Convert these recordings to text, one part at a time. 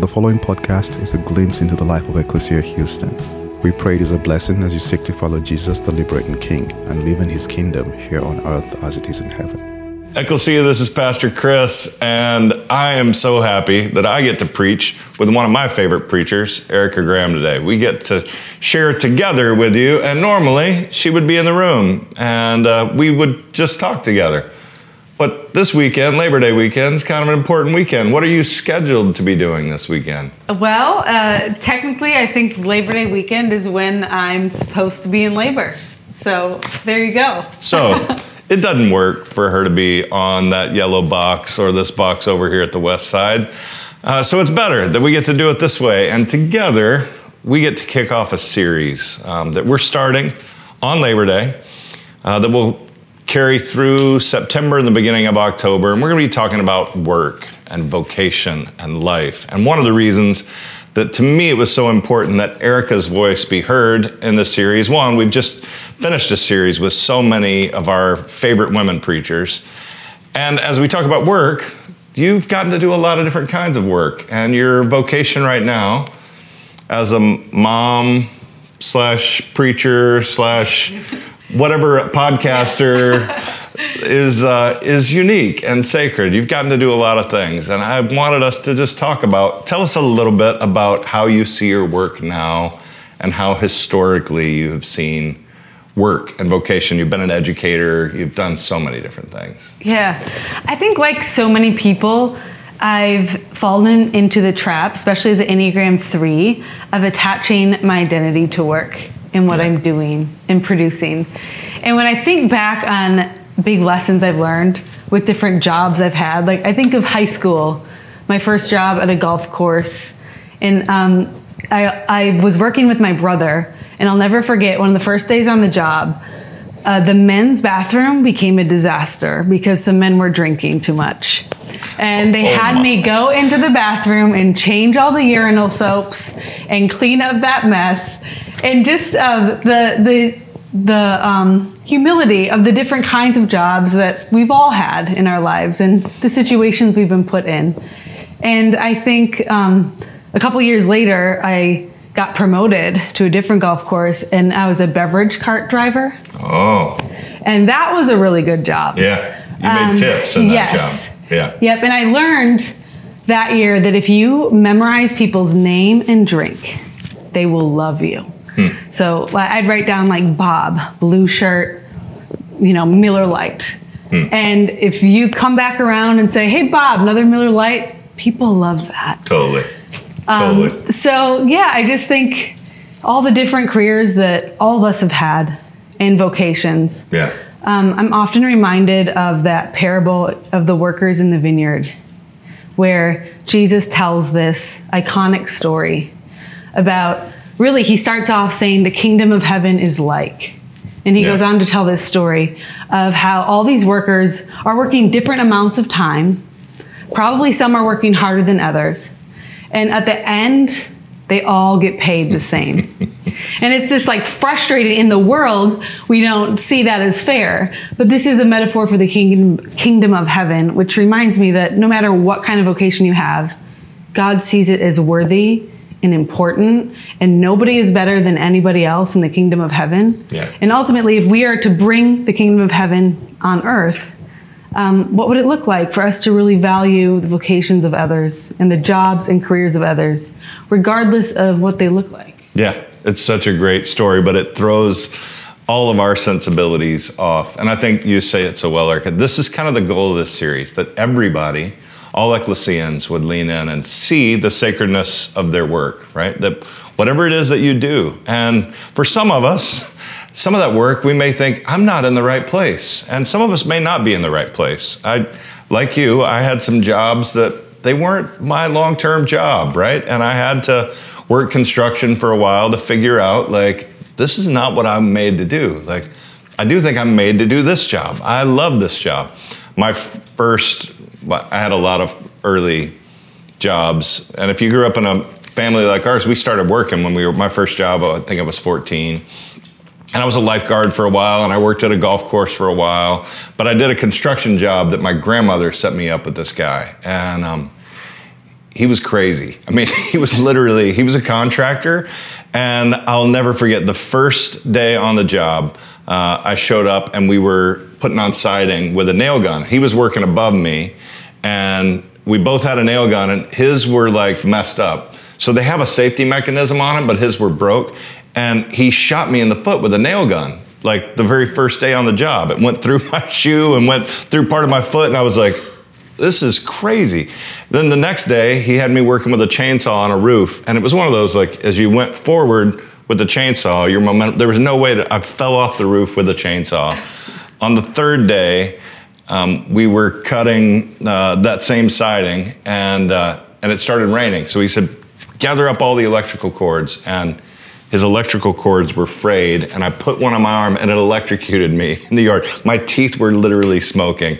The following podcast is a glimpse into the life of Ecclesia Houston. We pray it is a blessing as you seek to follow Jesus, the liberating King, and live in his kingdom here on earth as it is in heaven. Ecclesia, this is Pastor Chris, and I am so happy that I get to preach with one of my favorite preachers, Ericka Graham, today. We get to share together with you, and normally she would be in the room and uh, we would just talk together. But this weekend, Labor Day weekend, is kind of an important weekend. What are you scheduled to be doing this weekend? Well, uh, technically, I think Labor Day weekend is when I'm supposed to be in labor. So there you go. So it doesn't work for her to be on that yellow box or this box over here at the west side. Uh, so it's better that we get to do it this way. And together, we get to kick off a series um, that we're starting on Labor Day uh, that will carry through September and the beginning of October. And we're going to be talking about work and vocation and life. And one of the reasons that to me it was so important that Ericka's voice be heard in this series. One, we've just finished a series with so many of our favorite women preachers. And as we talk about work, you've gotten to do a lot of different kinds of work. And your vocation right now, as a mom slash preacher slash whatever podcaster is uh, is unique and sacred. You've gotten to do a lot of things, and I wanted us to just talk about. Tell us a little bit about how you see your work now, and how historically you have seen work and vocation. You've been an educator. You've done so many different things. Yeah, I think like so many people. I've fallen into the trap, especially as an Enneagram 3, of attaching my identity to work and what I'm doing and producing. And when I think back on big lessons I've learned with different jobs I've had, like I think of high school, my first job at a golf course, and um, I, I was working with my brother, and I'll never forget one of the first days on the job. Uh, the men's bathroom became a disaster because some men were drinking too much. And they Oh had my. me go into the bathroom and change all the urinal soaps and clean up that mess. And just uh, the, the, the um, humility of the different kinds of jobs that we've all had in our lives and the situations we've been put in. And I think um, a couple years later, I got promoted to a different golf course and I was a beverage cart driver. Oh, And that was a really good job. yeah. You made Um, tips in that yes. job. Yeah. Yep. And I learned that year that if you memorize people's name and drink, they will love you. Hmm. So I'd write down like Bob, blue shirt, you know, Miller Lite. Hmm. And if you come back around and say, hey, Bob, another Miller Lite, people love that. Totally. Um, Totally. So yeah, I just think all the different careers that all of us have had and vocations. yeah. Um, I'm often reminded of that parable of the workers in the vineyard, where Jesus tells this iconic story about really, he starts off saying, The kingdom of heaven is like. And he Yeah. goes on to tell this story of how all these workers are working different amounts of time. Probably some are working harder than others. And at the end, they all get paid the same. and it's just like frustrating in the world, we don't see that as fair. But this is a metaphor for the kingdom, kingdom of heaven, which reminds me that no matter what kind of vocation you have, God sees it as worthy and important, and nobody is better than anybody else in the kingdom of heaven. Yeah. And ultimately, if we are to bring the kingdom of heaven on earth, um, what would it look like for us to really value the vocations of others and the jobs and careers of others, regardless of what they look like? Yeah, it's such a great story, but it throws all of our sensibilities off. And I think you say it so well, Ericka. This is kind of the goal of this series that everybody, all ecclesians, would lean in and see the sacredness of their work, right? That whatever it is that you do. And for some of us, some of that work we may think i'm not in the right place. And some of us may not be in the right place. I like you i had some jobs that they weren't my long-term job right? And i had to work construction for a while to figure out like this is not what i'm made to do. Like i do think i'm made to do this job. I love this job. My first i had a lot of early jobs and if you grew up in a family like ours we started working when we were my first job i think i was 14 and I was a lifeguard for a while, and I worked at a golf course for a while. But I did a construction job that my grandmother set me up with this guy, and um, he was crazy. I mean, he was literally, he was a contractor. And I'll never forget the first day on the job, uh, I showed up and we were putting on siding with a nail gun. He was working above me and we both had a nail gun and his were like messed up. So they have a safety mechanism on it, but his were broke. And he shot me in the foot with a nail gun, like the very first day on the job. It went through my shoe and went through part of my foot. And I was like, this is crazy. Then the next day, he had me working with a chainsaw on a roof. And it was one of those, like, as you went forward with the chainsaw, your momentum, there was no way that I fell off the roof with a chainsaw. on the third day, um, we were cutting uh, that same siding and, uh, and it started raining. So he said, gather up all the electrical cords. And his electrical cords were frayed, and I put one on my arm and it electrocuted me in the yard. My teeth were literally smoking.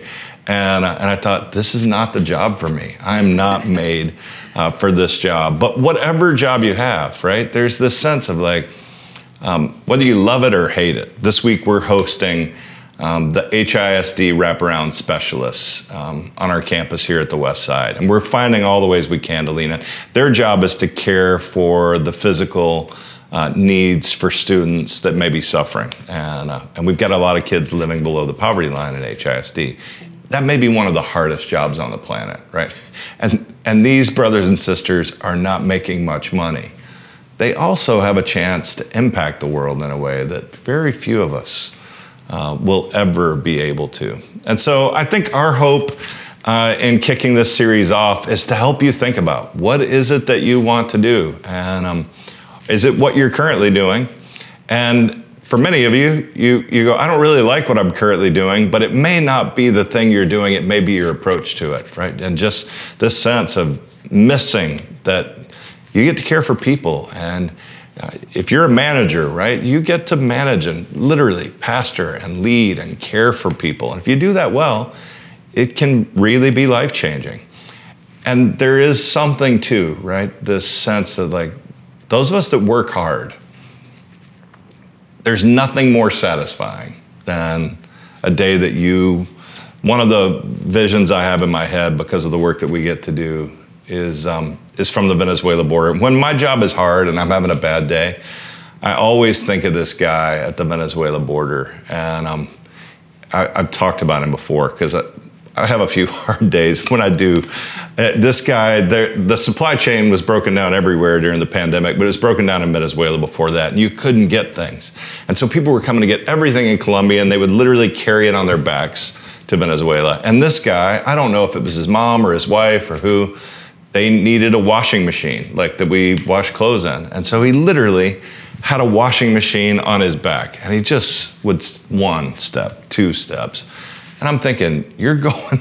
And, uh, and I thought, this is not the job for me. I'm not made uh, for this job. But whatever job you have, right, there's this sense of like, um, whether you love it or hate it. This week we're hosting um, the HISD wraparound specialists um, on our campus here at the West Side. And we're finding all the ways we can to lean in. Their job is to care for the physical uh, needs for students that may be suffering. And, uh, and we've got a lot of kids living below the poverty line at HISD. That may be one of the hardest jobs on the planet, right? And, and these brothers and sisters are not making much money. They also have a chance to impact the world in a way that very few of us uh, will ever be able to. And so I think our hope uh, in kicking this series off is to help you think about what is it that you want to do? And um, is it what you're currently doing? And for many of you, you, you go, I don't really like what I'm currently doing, but it may not be the thing you're doing, it may be your approach to it, right? And just this sense of missing that you get to care for people and if you're a manager, right, you get to manage and literally pastor and lead and care for people. And if you do that well, it can really be life changing. And there is something too, right? This sense of like, those of us that work hard, there's nothing more satisfying than a day that you, one of the visions I have in my head because of the work that we get to do is um, is from the Venezuela border. When my job is hard and I'm having a bad day, I always think of this guy at the Venezuela border, and um, I, have talked about him before because I, I, have a few hard days when I do. Uh, this guy, the supply chain was broken down everywhere during the pandemic, but it was broken down in Venezuela before that, and you couldn't get things. And so people were coming to get everything in Colombia, and they would literally carry it on their backs to Venezuela. And this guy, I don't know if it was his mom or his wife or who, they needed a washing machine, like that we wash clothes in. And so he literally had a washing machine on his back. And he just would one step, two steps. And I'm thinking, you're going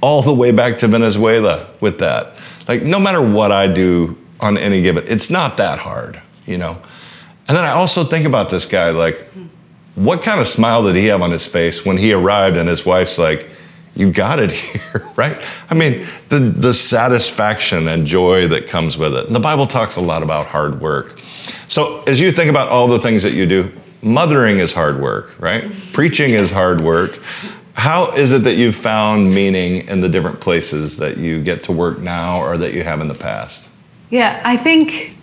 all the way back to Venezuela with that. Like, no matter what I do on any given, it's not that hard, you know? And then I also think about this guy, like, what kind of smile did he have on his face when he arrived and his wife's like, you got it here, right? I mean, the, the satisfaction and joy that comes with it. And the Bible talks a lot about hard work. So as you think about all the things that you do, mothering is hard work, right? Preaching is hard work. How is it that you've found meaning in the different places that you get to work now or that you have in the past? Yeah, I think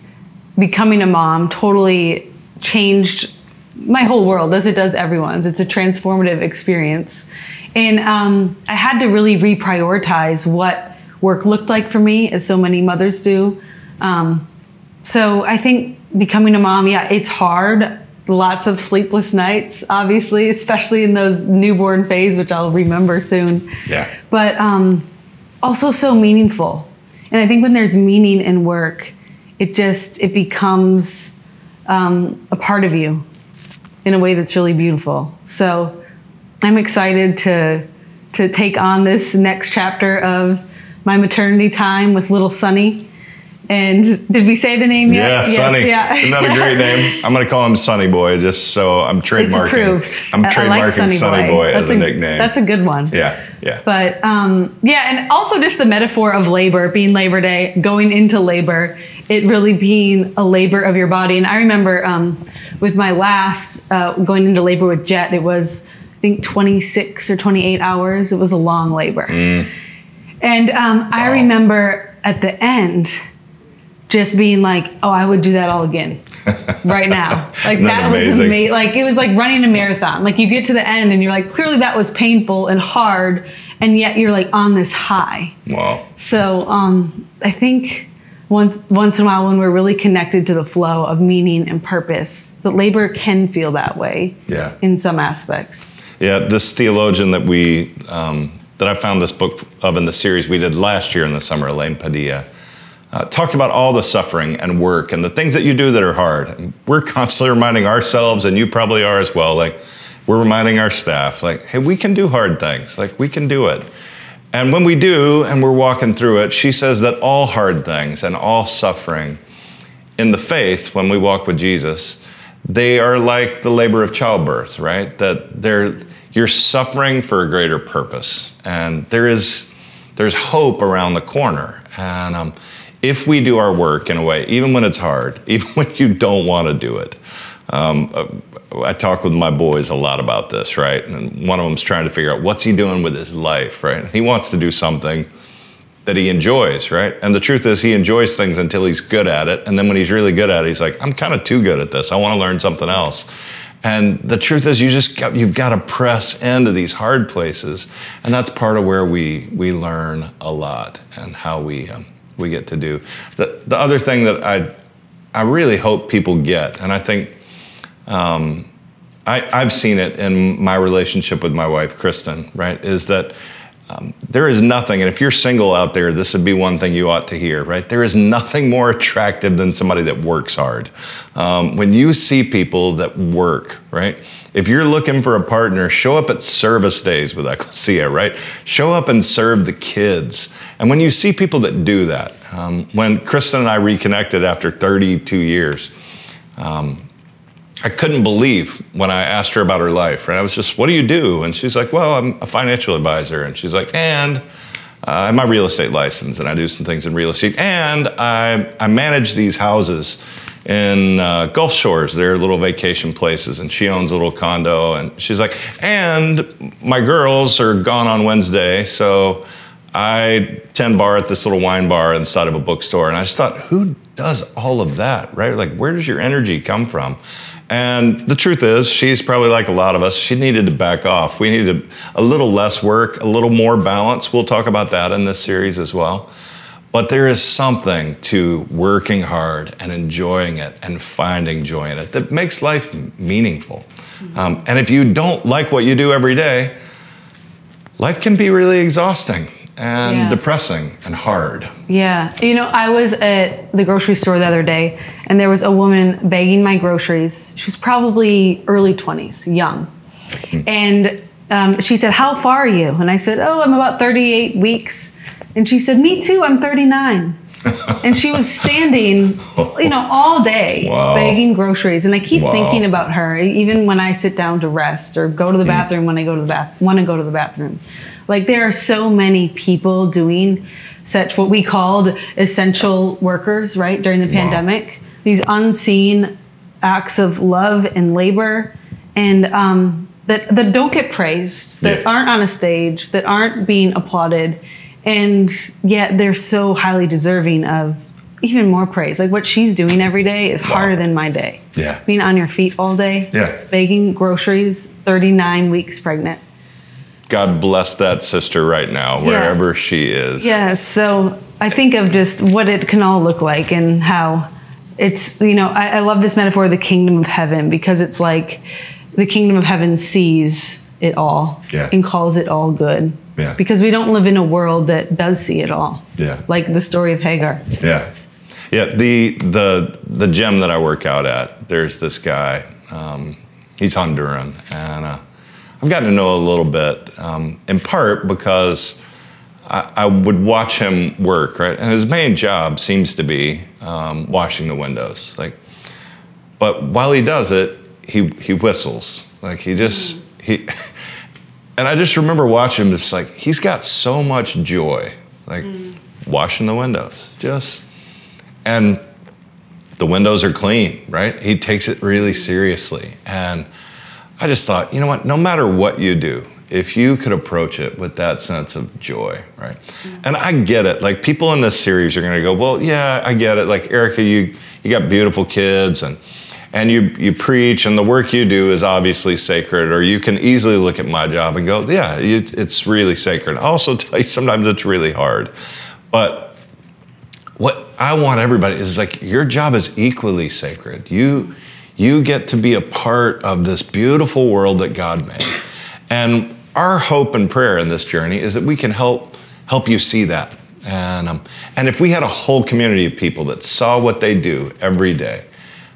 becoming a mom totally changed my whole world as it does everyone's. It's a transformative experience. And um, I had to really reprioritize what work looked like for me, as so many mothers do. Um, so I think becoming a mom, yeah, it's hard. Lots of sleepless nights, obviously, especially in those newborn phase, which I'll remember soon. Yeah. But um, also so meaningful. And I think when there's meaning in work, it just it becomes um, a part of you in a way that's really beautiful. So I'm excited to to take on this next chapter of my maternity time with little Sonny. And did we say the name yet? Yeah, yes, Sonny. Yeah. Isn't that a great name? I'm going to call him Sonny Boy just so I'm trademarking. It's approved. I'm trademarking like Sonny, Sonny, Boy, Boy as a, a, nickname. That's a good one. Yeah, yeah. But um, yeah, and also just the metaphor of labor, being Labor Day, going into labor, it really being a labor of your body. And I remember um, with my last uh, going into labor with Jet, it was think 26 or 28 hours. It was a long labor. Mm. And um, wow. I remember at the end, just being like, oh, I would do that all again right now. Like that that was amazing? amazing. Like it was like running a marathon. Like you get to the end and you're like, clearly that was painful and hard, and yet you're like on this high. Wow. So um, I think once once in a while when we're really connected to the flow of meaning and purpose, that labor can feel that way. Yeah. In some aspects. Yeah, this theologian that we um, that I found this book of in the series we did last year in the summer, Elaine Padilla, uh, talked about all the suffering and work and the things that you do that are hard. And we're constantly reminding ourselves, and you probably are as well. Like we're reminding our staff, like, hey, we can do hard things. Like we can do it. And when we do, and we're walking through it, she says that all hard things and all suffering in the faith, when we walk with Jesus, they are like the labor of childbirth, right? That they're you're suffering for a greater purpose, and there is there's hope around the corner. And um, if we do our work in a way, even when it's hard, even when you don't want to do it, um, uh, I talk with my boys a lot about this, right? And one of them's trying to figure out what's he doing with his life, right? He wants to do something that he enjoys, right? And the truth is, he enjoys things until he's good at it. And then when he's really good at it, he's like, I'm kind of too good at this. I want to learn something else. And the truth is, you just got, you've got to press into these hard places, and that's part of where we we learn a lot and how we um, we get to do. The the other thing that I I really hope people get, and I think um, I, I've seen it in my relationship with my wife, Kristen, right? Is that um, there is nothing, and if you're single out there, this would be one thing you ought to hear, right? There is nothing more attractive than somebody that works hard. Um, when you see people that work, right? If you're looking for a partner, show up at service days with Ecclesia, right? Show up and serve the kids. And when you see people that do that, um, when Kristen and I reconnected after 32 years, I couldn't believe when I asked her about her life. Right? I was just, what do you do? And she's like, well, I'm a financial advisor. And she's like, and uh, I have my real estate license and I do some things in real estate. And I, I manage these houses in uh, Gulf Shores. They're little vacation places. And she owns a little condo. And she's like, and my girls are gone on Wednesday. So I tend bar at this little wine bar instead of a bookstore. And I just thought, who does all of that, right? Like, where does your energy come from? And the truth is, she's probably like a lot of us. She needed to back off. We needed a little less work, a little more balance. We'll talk about that in this series as well. But there is something to working hard and enjoying it and finding joy in it that makes life meaningful. Um, and if you don't like what you do every day, life can be really exhausting and Yeah. depressing and hard. Yeah. You know, I was at the grocery store the other day and there was a woman bagging my groceries. She's probably early 20s, young. And um, she said, How far are you? And I said, Oh, I'm about 38 weeks. And she said, Me too, I'm 39. and she was standing, you know, all day Wow. bagging groceries. And I keep Wow. thinking about her, even when I sit down to rest or go to the bathroom when I go to the bath, want to go to the bathroom. Like there are so many people doing such what we called essential workers, right, during the pandemic. These unseen acts of love and labor, and um, that that don't get praised, that Yeah. aren't on a stage, that aren't being applauded, and yet they're so highly deserving of even more praise. Like what she's doing every day is harder than my day. Yeah. being on your feet all day, Yeah. bagging groceries, thirty nine weeks pregnant. God bless that sister right now, wherever she is. Yeah, So I think of just what it can all look like and how it's, you know, I, I love this metaphor of the kingdom of heaven because it's like the kingdom of heaven sees it all Yeah. and calls it all good. Yeah. Because we don't live in a world that does see it all. Yeah. Like the story of Hagar. Yeah, yeah. The the the gym that I work out at, there's this guy. Um, he's Honduran, and uh, I've gotten to know a little bit, um, in part because I, I would watch him work, right? And his main job seems to be um, washing the windows, like. But while he does it, he he whistles, like he just he. And I just remember watching him, just like he's got so much joy, like washing the windows, just and the windows are clean, right? He takes it really seriously. And I just thought, you know what, no matter what you do, if you could approach it with that sense of joy, right? Mm-hmm. And I get it. Like people in this series are going to go, well, yeah, I get it. Like Ericka, you you got beautiful kids and and you you preach and the work you do is obviously sacred or you can easily look at my job and go yeah you, it's really sacred i also tell you sometimes it's really hard but what i want everybody is like your job is equally sacred you you get to be a part of this beautiful world that god made and our hope and prayer in this journey is that we can help help you see that and um, and if we had a whole community of people that saw what they do every day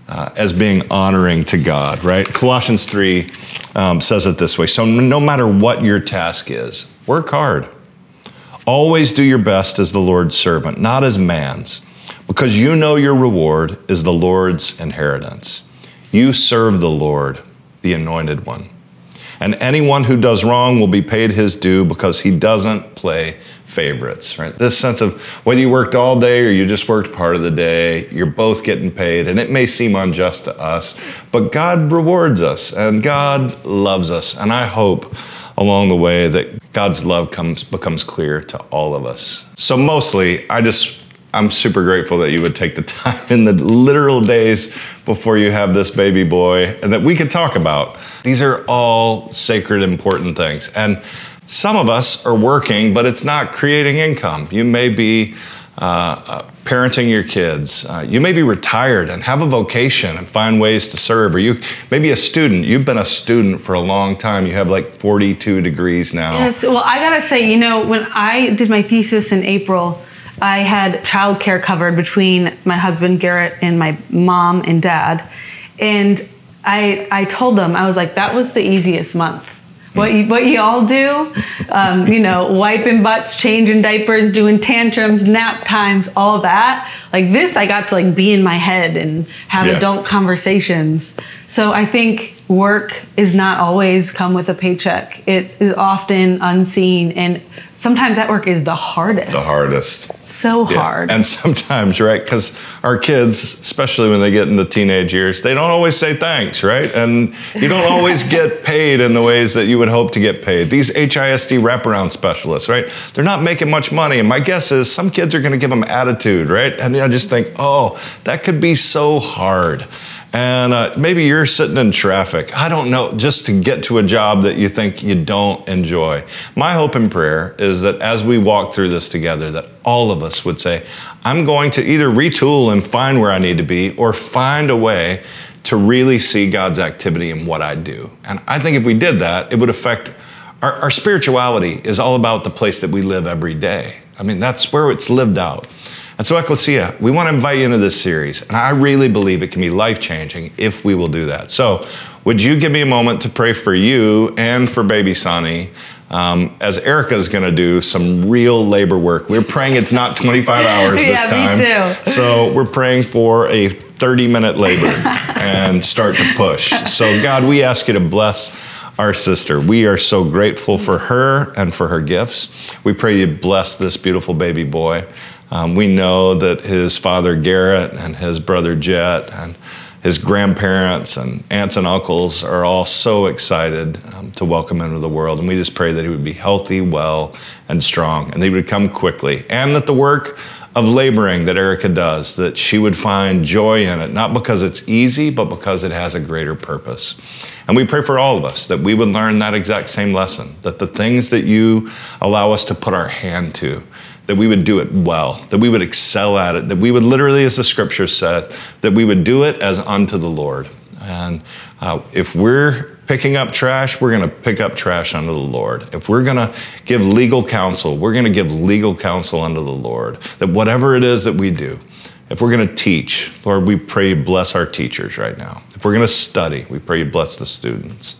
uh, as being honoring to God, right? Colossians 3 um, says it this way So, no matter what your task is, work hard. Always do your best as the Lord's servant, not as man's, because you know your reward is the Lord's inheritance. You serve the Lord, the anointed one. And anyone who does wrong will be paid his due because he doesn't play favorites, right? This sense of whether you worked all day or you just worked part of the day, you're both getting paid, and it may seem unjust to us, but God rewards us and God loves us. And I hope along the way that God's love comes becomes clear to all of us. So mostly, I just I'm super grateful that you would take the time in the literal days before you have this baby boy and that we could talk about. These are all sacred, important things. And some of us are working, but it's not creating income. You may be uh, uh, parenting your kids. Uh, you may be retired and have a vocation and find ways to serve. Or you may be a student. You've been a student for a long time. You have like 42 degrees now. Yes. Well, I gotta say, you know, when I did my thesis in April, I had childcare covered between my husband Garrett and my mom and dad, and I I told them I was like that was the easiest month what you, what you all do, um, you know, wiping butts, changing diapers, doing tantrums, nap times, all that. Like this, I got to like be in my head and have yeah. adult conversations. So I think work is not always come with a paycheck. It is often unseen, and sometimes that work is the hardest. The hardest. So yeah. hard. And sometimes, right? Because our kids, especially when they get in the teenage years, they don't always say thanks, right? And you don't always get paid in the ways that you would hope to get paid. These HISD wraparound specialists, right? They're not making much money, and my guess is some kids are going to give them attitude, right? And I just think, oh, that could be so hard and uh, maybe you're sitting in traffic. I don't know, just to get to a job that you think you don't enjoy. My hope and prayer is that as we walk through this together, that all of us would say, I'm going to either retool and find where I need to be or find a way to really see God's activity in what I do. And I think if we did that, it would affect our, our spirituality is all about the place that we live every day. I mean, that's where it's lived out. And so, Ecclesia, we want to invite you into this series, and I really believe it can be life changing if we will do that. So, would you give me a moment to pray for you and for baby Sonny? Um, as Ericka is going to do some real labor work. We're praying it's not 25 hours this yeah, time. Me too. So we're praying for a 30 minute labor and start to push. So, God, we ask you to bless our sister. We are so grateful for her and for her gifts. We pray you bless this beautiful baby boy. Um, we know that his father Garrett and his brother Jet and his grandparents and aunts and uncles are all so excited um, to welcome him to the world. And we just pray that he would be healthy, well, and strong, and that he would come quickly. And that the work of laboring that Ericka does, that she would find joy in it, not because it's easy, but because it has a greater purpose. And we pray for all of us that we would learn that exact same lesson, that the things that you allow us to put our hand to, that we would do it well, that we would excel at it, that we would literally, as the scripture said, that we would do it as unto the Lord. And uh, if we're picking up trash, we're going to pick up trash unto the Lord. If we're going to give legal counsel, we're going to give legal counsel unto the Lord. That whatever it is that we do, if we're going to teach, Lord, we pray you bless our teachers right now. If we're going to study, we pray you bless the students,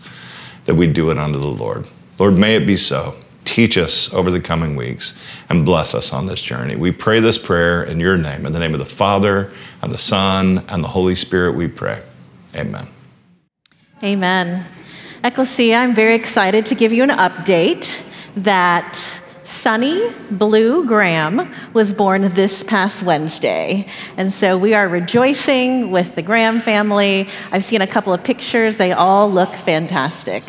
that we do it unto the Lord. Lord, may it be so. Teach us over the coming weeks and bless us on this journey. We pray this prayer in your name, in the name of the Father, and the Son, and the Holy Spirit, we pray. Amen. Amen. Ecclesia, I'm very excited to give you an update that Sunny Blue Graham was born this past Wednesday. And so we are rejoicing with the Graham family. I've seen a couple of pictures, they all look fantastic.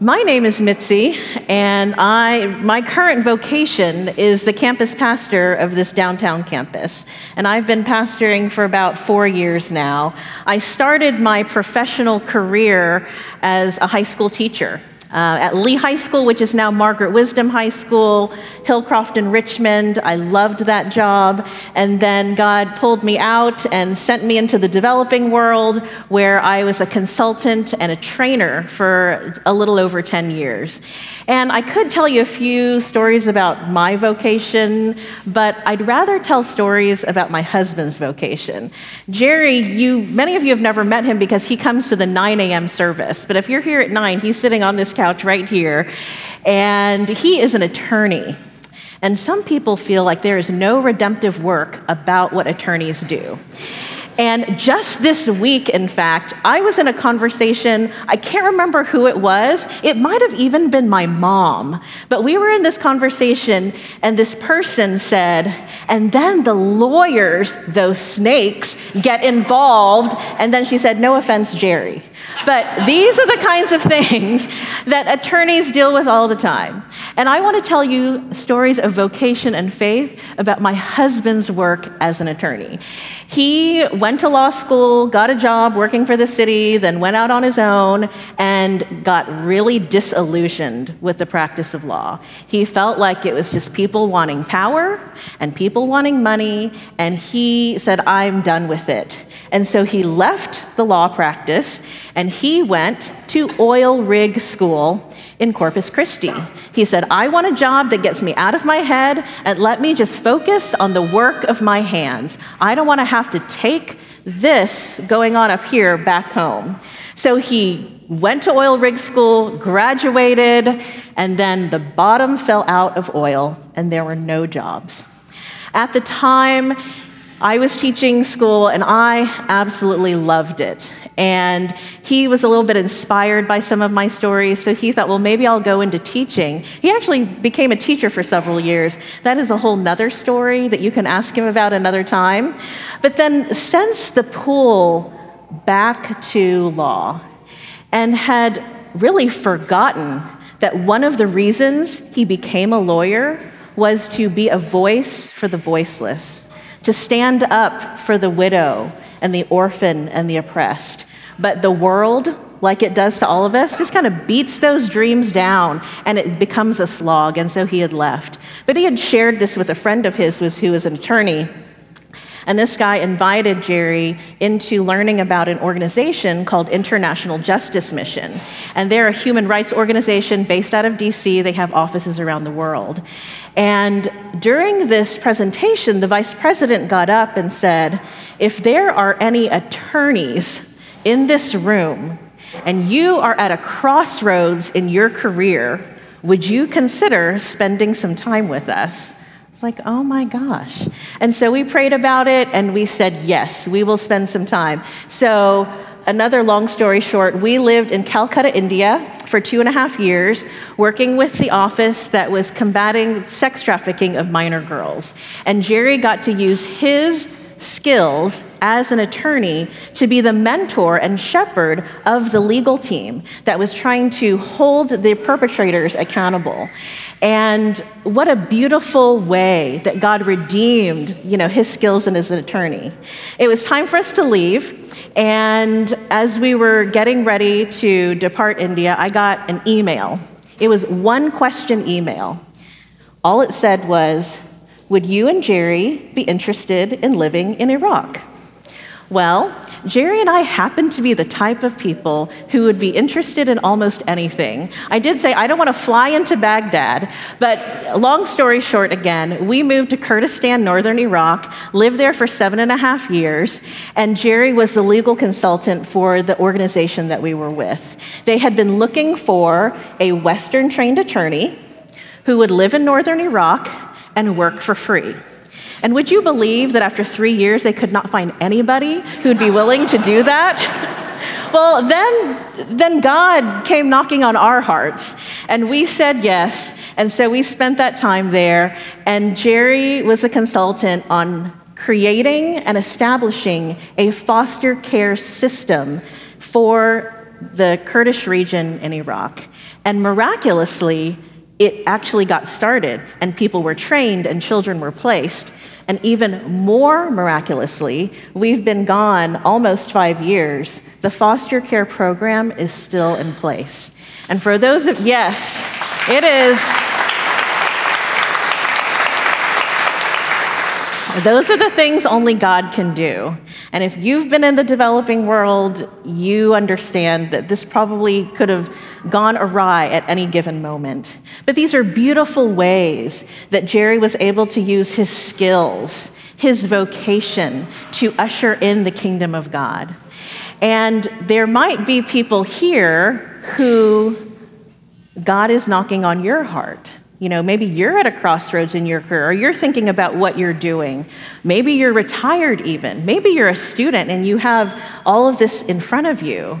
My name is Mitzi, and I, my current vocation is the campus pastor of this downtown campus. And I've been pastoring for about four years now. I started my professional career as a high school teacher uh, at Lee High School, which is now Margaret Wisdom High School, Hillcroft in Richmond. I loved that job. And then God pulled me out and sent me into the developing world where I was a consultant and a trainer for a little over 10 years. And I could tell you a few stories about my vocation, but I'd rather tell stories about my husband's vocation. Jerry, you, many of you have never met him because he comes to the 9 a.m. service. But if you're here at 9, he's sitting on this couch right here, and he is an attorney. And some people feel like there is no redemptive work about what attorneys do. And just this week, in fact, I was in a conversation. I can't remember who it was. It might have even been my mom. But we were in this conversation, and this person said, and then the lawyers, those snakes, get involved. And then she said, No offense, Jerry. But these are the kinds of things that attorneys deal with all the time. And I want to tell you stories of vocation and faith about my husband's work as an attorney. He went to law school, got a job working for the city, then went out on his own and got really disillusioned with the practice of law. He felt like it was just people wanting power and people wanting money, and he said, I'm done with it. And so he left the law practice and he went to oil rig school in Corpus Christi. He said, I want a job that gets me out of my head and let me just focus on the work of my hands. I don't want to have to take this going on up here back home. So he went to oil rig school, graduated, and then the bottom fell out of oil and there were no jobs. At the time, I was teaching school and I absolutely loved it. And he was a little bit inspired by some of my stories, so he thought, well, maybe I'll go into teaching. He actually became a teacher for several years. That is a whole nother story that you can ask him about another time. But then, since the pull back to law and had really forgotten that one of the reasons he became a lawyer was to be a voice for the voiceless to stand up for the widow and the orphan and the oppressed. But the world, like it does to all of us, just kind of beats those dreams down and it becomes a slog. And so he had left. But he had shared this with a friend of his who was an attorney. And this guy invited Jerry into learning about an organization called International Justice Mission. And they're a human rights organization based out of DC. They have offices around the world. And during this presentation, the vice president got up and said, If there are any attorneys in this room and you are at a crossroads in your career, would you consider spending some time with us? It's like, oh my gosh. And so we prayed about it and we said, yes, we will spend some time. So, another long story short, we lived in Calcutta, India for two and a half years, working with the office that was combating sex trafficking of minor girls. And Jerry got to use his skills as an attorney to be the mentor and shepherd of the legal team that was trying to hold the perpetrators accountable. And what a beautiful way that God redeemed, you know, his skills and an attorney. It was time for us to leave. And as we were getting ready to depart India, I got an email. It was one question email. All it said was, Would you and Jerry be interested in living in Iraq? Well, Jerry and I happen to be the type of people who would be interested in almost anything. I did say I don't want to fly into Baghdad, but long story short, again, we moved to Kurdistan, northern Iraq, lived there for seven and a half years, and Jerry was the legal consultant for the organization that we were with. They had been looking for a Western trained attorney who would live in northern Iraq and work for free. And would you believe that after three years, they could not find anybody who'd be willing to do that? Well, then, then God came knocking on our hearts, and we said yes. And so we spent that time there. And Jerry was a consultant on creating and establishing a foster care system for the Kurdish region in Iraq. And miraculously, it actually got started, and people were trained, and children were placed. And even more miraculously, we've been gone almost five years. The foster care program is still in place. And for those of, yes, it is. Those are the things only God can do. And if you've been in the developing world, you understand that this probably could have gone awry at any given moment. But these are beautiful ways that Jerry was able to use his skills, his vocation to usher in the kingdom of God. And there might be people here who God is knocking on your heart. You know, maybe you're at a crossroads in your career, or you're thinking about what you're doing. Maybe you're retired, even. Maybe you're a student and you have all of this in front of you.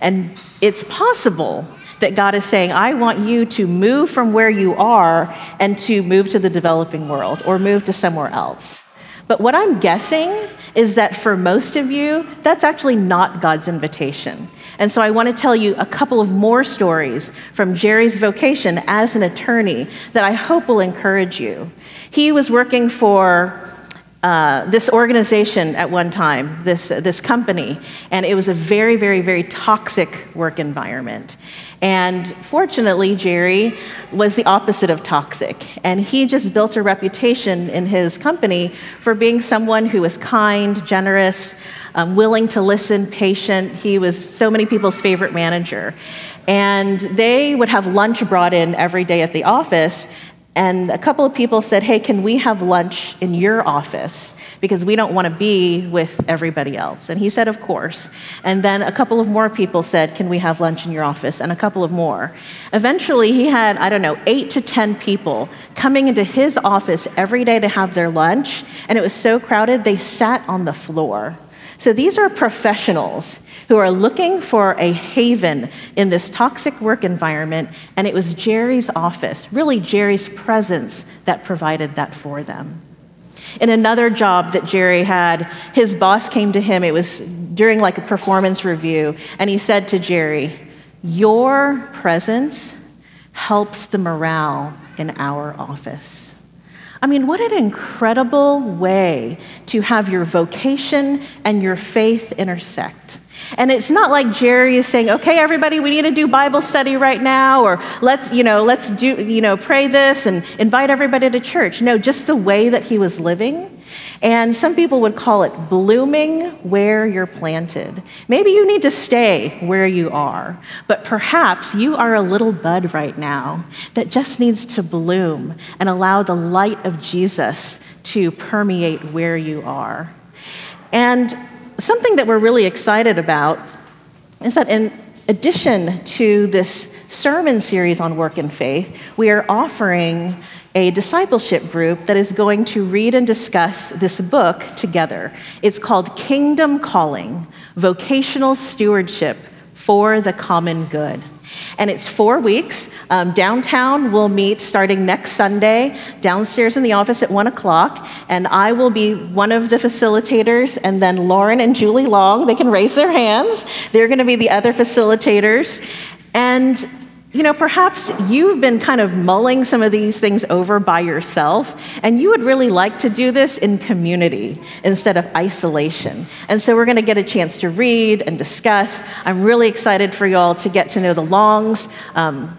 And it's possible that God is saying, I want you to move from where you are and to move to the developing world or move to somewhere else. But what I'm guessing is that for most of you, that's actually not God's invitation. And so I want to tell you a couple of more stories from Jerry's vocation as an attorney that I hope will encourage you. He was working for uh, this organization at one time, this, uh, this company, and it was a very, very, very toxic work environment. And fortunately, Jerry was the opposite of toxic. And he just built a reputation in his company for being someone who was kind, generous, um, willing to listen, patient. He was so many people's favorite manager. And they would have lunch brought in every day at the office. And a couple of people said, Hey, can we have lunch in your office? Because we don't want to be with everybody else. And he said, Of course. And then a couple of more people said, Can we have lunch in your office? And a couple of more. Eventually, he had, I don't know, eight to 10 people coming into his office every day to have their lunch. And it was so crowded, they sat on the floor. So these are professionals who are looking for a haven in this toxic work environment, and it was Jerry's office, really Jerry's presence, that provided that for them. In another job that Jerry had, his boss came to him, it was during like a performance review, and he said to Jerry, Your presence helps the morale in our office. I mean, what an incredible way to have your vocation and your faith intersect. And it's not like Jerry is saying, okay, everybody, we need to do Bible study right now, or let's, you know, let's do, you know, pray this and invite everybody to church. No, just the way that he was living and some people would call it blooming where you're planted. Maybe you need to stay where you are, but perhaps you are a little bud right now that just needs to bloom and allow the light of Jesus to permeate where you are. And something that we're really excited about is that in addition to this sermon series on work and faith, we are offering a discipleship group that is going to read and discuss this book together. It's called Kingdom Calling Vocational Stewardship for the Common Good. And it's four weeks. Um, downtown, we'll meet starting next Sunday, downstairs in the office at one o'clock. And I will be one of the facilitators. And then Lauren and Julie Long, they can raise their hands. They're going to be the other facilitators. And you know, perhaps you've been kind of mulling some of these things over by yourself, and you would really like to do this in community instead of isolation. And so we're going to get a chance to read and discuss. I'm really excited for y'all to get to know the Longs. Um,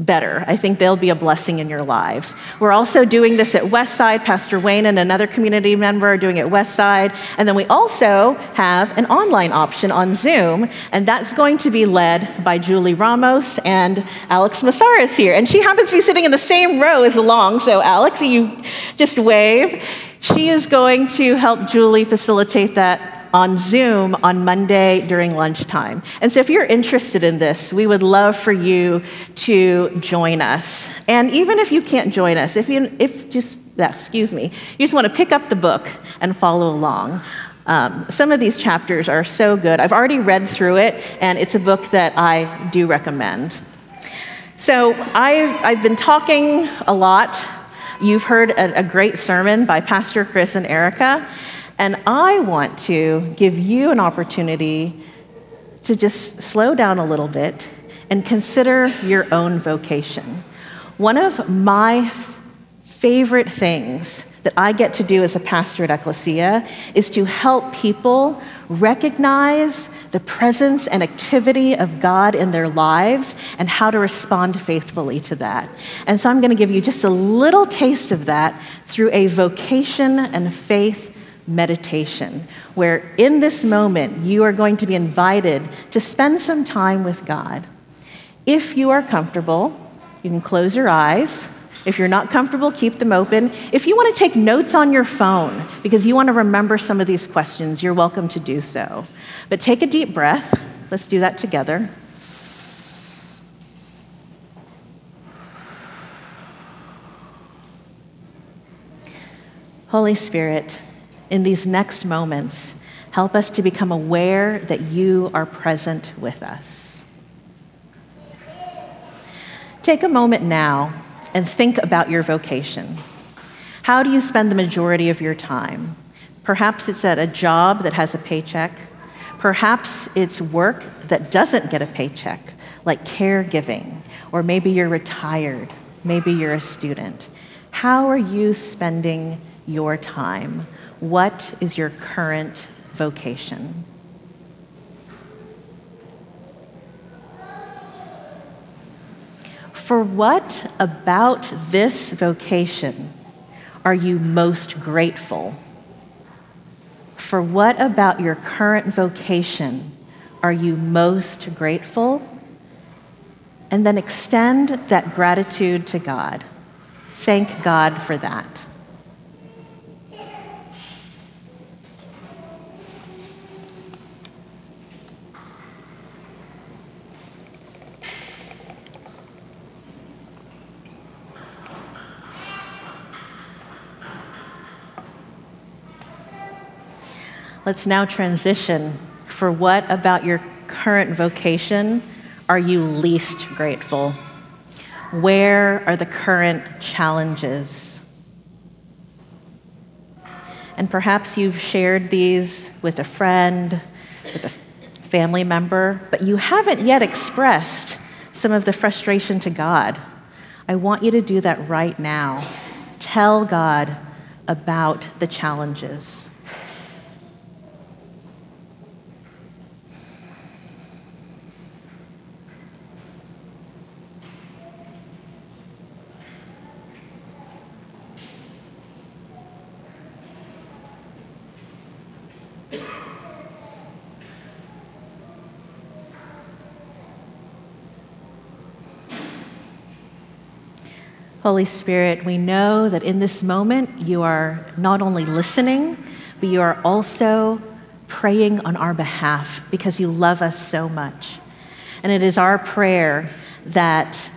better. I think they'll be a blessing in your lives. We're also doing this at Westside. Pastor Wayne and another community member are doing it Westside. And then we also have an online option on Zoom, and that's going to be led by Julie Ramos and Alex Massara is here. And she happens to be sitting in the same row as Long. So, Alex, you just wave. She is going to help Julie facilitate that on Zoom on Monday during lunchtime. And so if you're interested in this, we would love for you to join us. And even if you can't join us, if you if just excuse me, you just want to pick up the book and follow along. Um, some of these chapters are so good. I've already read through it, and it's a book that I do recommend. So I've, I've been talking a lot. You've heard a, a great sermon by Pastor Chris and Ericka. And I want to give you an opportunity to just slow down a little bit and consider your own vocation. One of my favorite things that I get to do as a pastor at Ecclesia is to help people recognize the presence and activity of God in their lives and how to respond faithfully to that. And so I'm going to give you just a little taste of that through a vocation and faith meditation, where in this moment you are going to be invited to spend some time with God. If you are comfortable, you can close your eyes if you're not comfortable, keep them open. If you want to take notes on your phone because you want to remember some of these questions, you're welcome to do so. But take a deep breath. Let's do that together. Holy Spirit, in these next moments, help us to become aware that you are present with us. Take a moment now and think about your vocation. How do you spend the majority of your time? Perhaps it's at a job that has a paycheck. Perhaps it's work that doesn't get a paycheck, like caregiving, or maybe you're retired, maybe you're a student. How are you spending your time? What is your current vocation? For what about this vocation are you most grateful? For what about your current vocation are you most grateful? And then extend that gratitude to God. Thank God for that. Let's now transition. For what about your current vocation are you least grateful? Where are the current challenges? And perhaps you've shared these with a friend, with a family member, but you haven't yet expressed some of the frustration to God. I want you to do that right now. Tell God about the challenges. Holy Spirit, we know that in this moment you are not only listening, but you are also praying on our behalf because you love us so much. And it is our prayer that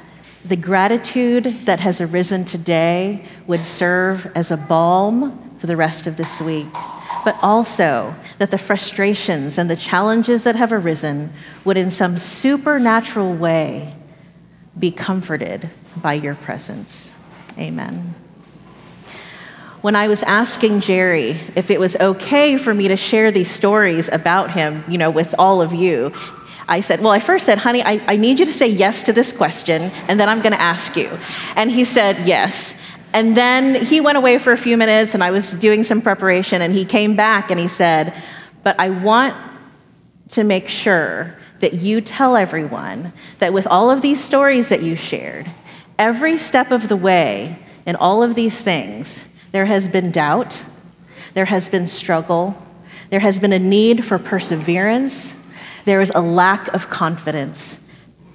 the gratitude that has arisen today would serve as a balm for the rest of this week, but also that the frustrations and the challenges that have arisen would, in some supernatural way, be comforted by your presence. Amen. When I was asking Jerry if it was okay for me to share these stories about him, you know, with all of you, I said, Well, I first said, honey, I, I need you to say yes to this question, and then I'm going to ask you. And he said, Yes. And then he went away for a few minutes, and I was doing some preparation, and he came back and he said, But I want to make sure that you tell everyone that with all of these stories that you shared, Every step of the way in all of these things, there has been doubt, there has been struggle, there has been a need for perseverance, there is a lack of confidence.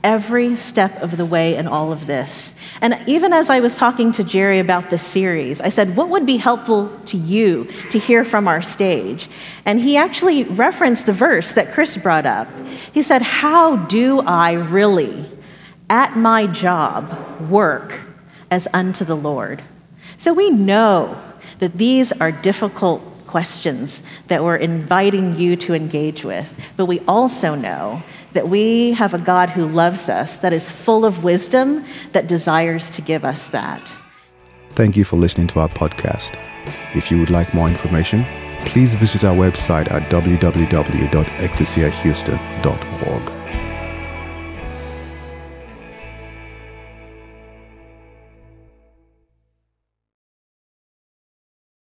Every step of the way in all of this. And even as I was talking to Jerry about this series, I said, What would be helpful to you to hear from our stage? And he actually referenced the verse that Chris brought up. He said, How do I really at my job work as unto the Lord? So we know that these are difficult questions that we're inviting you to engage with, but we also know that we have a God who loves us, that is full of wisdom, that desires to give us that. Thank you for listening to our podcast. If you would like more information, please visit our website at www.ecclesiahouston.org.